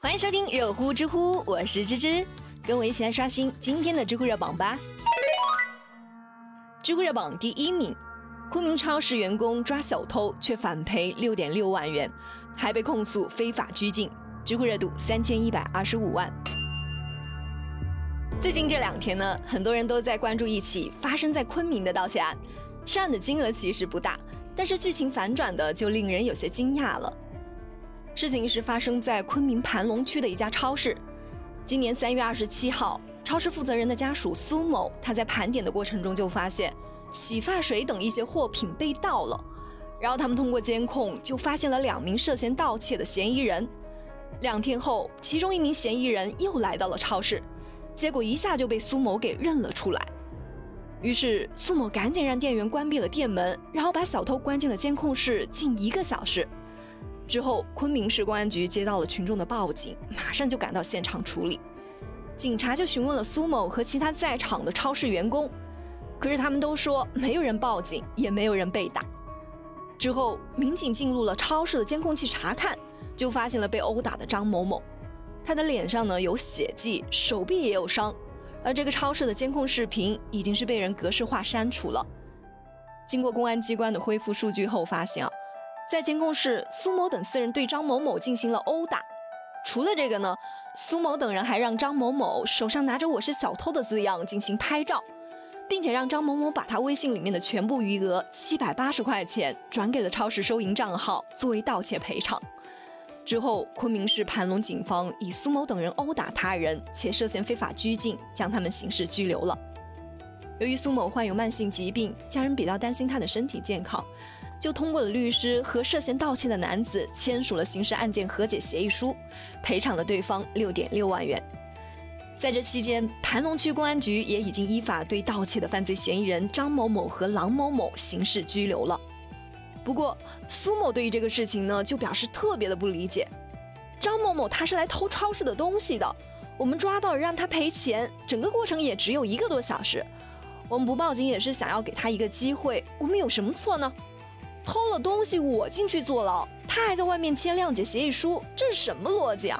欢迎收听热乎知乎，我是芝芝，跟我一起来刷新今天的知乎热榜吧。知乎热榜第一名，昆明超市员工抓小偷却反赔六点六万元，还被控诉非法拘禁，知乎热度三千一百二十五万。最近这两天呢，很多人都在关注一起发生在昆明的盗窃案，涉案的金额其实不大，但是剧情反转的就令人有些惊讶了。事情是发生在昆明盘龙区的一家超市。今年三月二十七号，超市负责人的家属苏某，他在盘点的过程中就发现洗发水等一些货品被盗了。然后他们通过监控就发现了两名涉嫌盗窃的嫌疑人。两天后，其中一名嫌疑人又来到了超市，结果一下就被苏某给认了出来。于是苏某赶紧让店员关闭了店门，然后把小偷关进了监控室近一个小时。之后，昆明市公安局接到了群众的报警，马上就赶到现场处理。警察就询问了苏某和其他在场的超市员工，可是他们都说没有人报警，也没有人被打。之后，民警进入了超市的监控器查看，就发现了被殴打的张某某，他的脸上呢有血迹，手臂也有伤，而这个超市的监控视频已经是被人格式化删除了。经过公安机关的恢复数据后，发现啊。在监控室，苏某等四人对张某某进行了殴打。除了这个呢，苏某等人还让张某某手上拿着“我是小偷”的字样进行拍照，并且让张某某把他微信里面的全部余额七百八十块钱转给了超市收银账号作为盗窃赔偿。之后，昆明市盘龙警方以苏某等人殴打他人且涉嫌非法拘禁，将他们刑事拘留了。由于苏某患有慢性疾病，家人比较担心他的身体健康。就通过了律师和涉嫌盗窃的男子签署了刑事案件和解协议书，赔偿了对方六点六万元。在这期间，盘龙区公安局也已经依法对盗窃的犯罪嫌疑人张某某和郎某某刑事拘留了。不过，苏某对于这个事情呢，就表示特别的不理解。张某某他是来偷超市的东西的，我们抓到让他赔钱，整个过程也只有一个多小时，我们不报警也是想要给他一个机会，我们有什么错呢？偷了东西，我进去坐牢，他还在外面签谅解协议书，这是什么逻辑啊？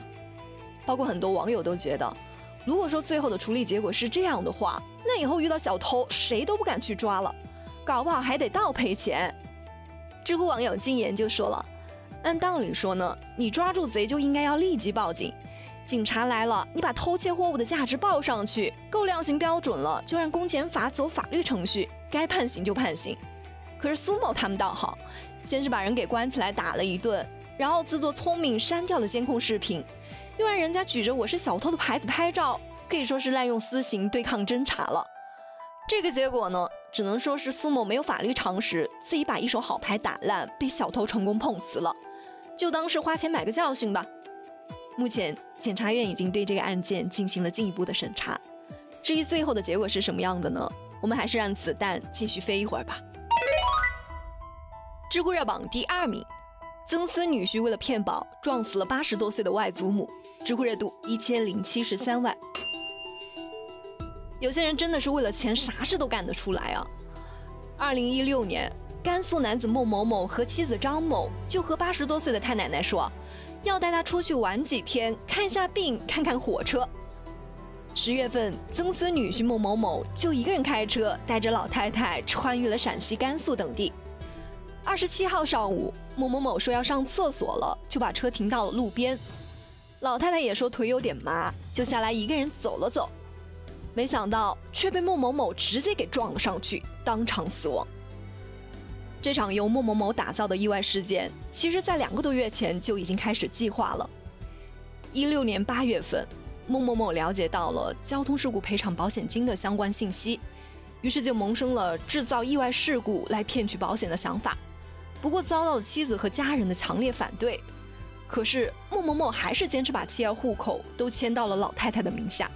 包括很多网友都觉得，如果说最后的处理结果是这样的话，那以后遇到小偷，谁都不敢去抓了，搞不好还得倒赔钱。知乎网友金言就说了，按道理说呢，你抓住贼就应该要立即报警，警察来了，你把偷窃货物的价值报上去，够量刑标准了，就让公检法走法律程序，该判刑就判刑。可是苏某他们倒好，先是把人给关起来打了一顿，然后自作聪明删掉了监控视频，又让人家举着我是小偷的牌子拍照，可以说是滥用私刑对抗侦查了。这个结果呢，只能说是苏某没有法律常识，自己把一手好牌打烂，被小偷成功碰瓷了，就当是花钱买个教训吧。目前检察院已经对这个案件进行了进一步的审查，至于最后的结果是什么样的呢？我们还是让子弹继续飞一会儿吧。知乎热榜第二名，曾孙女婿为了骗保撞死了八十多岁的外祖母，知乎热度一千零七十三万。有些人真的是为了钱啥事都干得出来啊！二零一六年，甘肃男子孟某某和妻子张某就和八十多岁的太奶奶说，要带她出去玩几天，看一下病，看看火车。十月份，曾孙女婿孟某某就一个人开车带着老太太穿越了陕西、甘肃等地。二十七号上午，孟某某说要上厕所了，就把车停到了路边。老太太也说腿有点麻，就下来一个人走了走。没想到却被孟某某直接给撞了上去，当场死亡。这场由孟某某打造的意外事件，其实在两个多月前就已经开始计划了。一六年八月份，孟某某了解到了交通事故赔偿保险金的相关信息，于是就萌生了制造意外事故来骗取保险的想法。不过遭到了妻子和家人的强烈反对，可是孟某某还是坚持把妻儿户口都迁到了老太太的名下。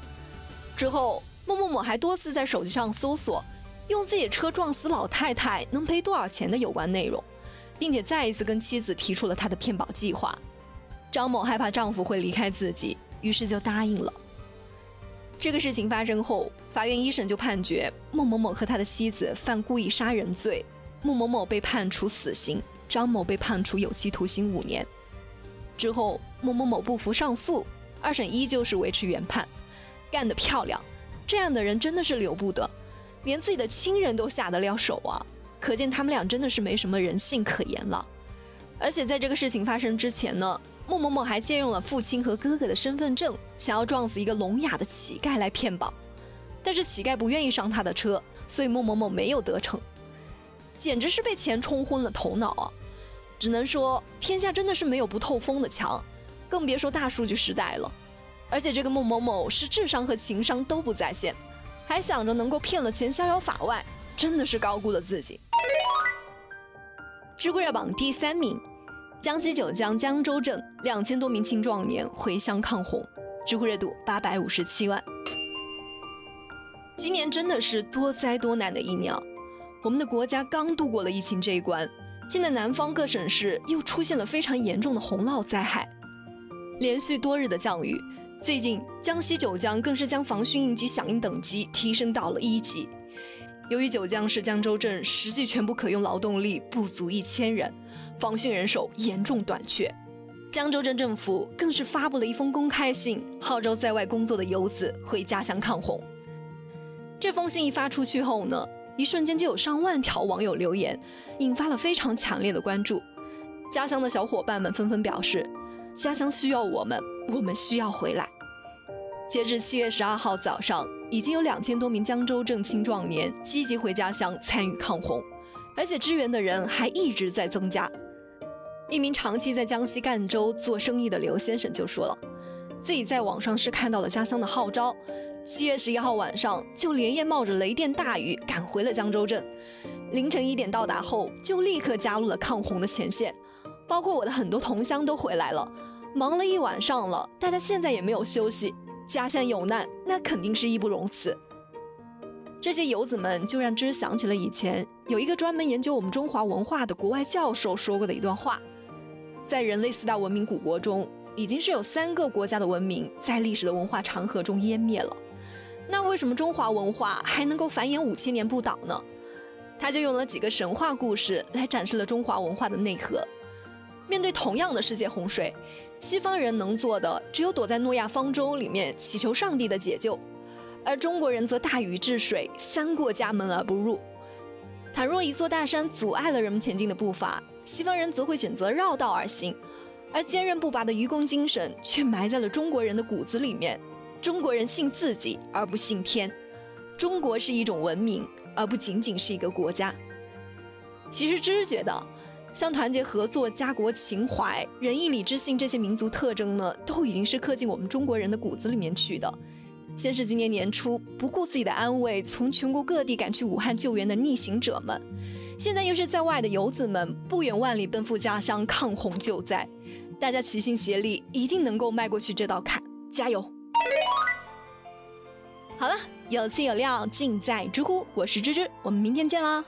之后，孟某某还多次在手机上搜索用自己车撞死老太太能赔多少钱的有关内容，并且再一次跟妻子提出了他的骗保计划。张某害怕丈夫会离开自己，于是就答应了。这个事情发生后，法院一审就判决孟某某和他的妻子犯故意杀人罪。穆某某被判处死刑，张某被判处有期徒刑五年。之后穆某某不服上诉，二审依旧是维持原判，干得漂亮！这样的人真的是留不得，连自己的亲人都下得了手啊！可见他们俩真的是没什么人性可言了。而且在这个事情发生之前呢，穆某某还借用了父亲和哥哥的身份证，想要撞死一个聋哑的乞丐来骗保，但是乞丐不愿意上他的车，所以穆某某没有得逞，简直是被钱冲昏了头脑啊！只能说天下真的是没有不透风的墙，更别说大数据时代了。而且这个孟某某是智商和情商都不在线，还想着能够骗了钱逍遥法外，真的是高估了自己。知乎热榜第三名，江西九江江州镇两千多名青壮年回乡抗洪，知乎热度八百五十七万。今年真的是多灾多难的一年，我们的国家刚度过了疫情这一关，现在南方各省市又出现了非常严重的洪涝灾害，连续多日的降雨。最近，江西九江更是将防汛应急响应等级提升到了一级。由于九江市江州镇实际全部可用劳动力不足一千人，防汛人手严重短缺，江州镇政府更是发布了一封公开信，号召在外工作的游子回家乡抗洪。这封信一发出去后呢，一瞬间就有上万条网友留言，引发了非常强烈的关注。家乡的小伙伴们纷纷表示，家乡需要我们。我们需要回来。截至七月十二号早上，已经有两千多名江州镇青壮年积极回家乡参与抗洪，而且支援的人还一直在增加。一名长期在江西赣州做生意的刘先生就说了，自己在网上是看到了家乡的号召，七月十一号晚上就连夜冒着雷电大雨赶回了江州镇，凌晨一点到达后就立刻加入了抗洪的前线，包括我的很多同乡都回来了。忙了一晚上了，大家现在也没有休息。家乡有难，那肯定是义不容辞。这些游子们就让芝想起了以前有一个专门研究我们中华文化的国外教授说过的一段话：在人类四大文明古国中，已经是有三个国家的文明在历史的文化长河中湮灭了。那为什么中华文化还能够繁衍五千年不倒呢？他就用了几个神话故事来展示了中华文化的内核。面对同样的世界洪水。西方人能做的只有躲在诺亚方舟里面祈求上帝的解救，而中国人则大禹治水，三过家门而不入。倘若一座大山阻碍了人们前进的步伐，西方人则会选择绕道而行，而坚韧不拔的愚公精神却埋在了中国人的骨子里面。中国人信自己而不信天，中国是一种文明，而不仅仅是一个国家。其实芝芝觉得。像团结合作、家国情怀、仁义礼智信这些民族特征呢，都已经是刻进我们中国人的骨子里面去的。先是今年年初不顾自己的安危，从全国各地赶去武汉救援的逆行者们，现在又是在外的游子们不远万里奔赴家乡抗洪救灾。大家齐心协力，一定能够迈过去这道坎，加油！好了，有气有料尽在知乎，我是芝芝，我们明天见啦！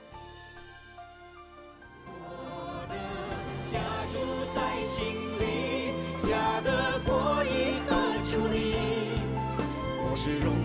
是荣。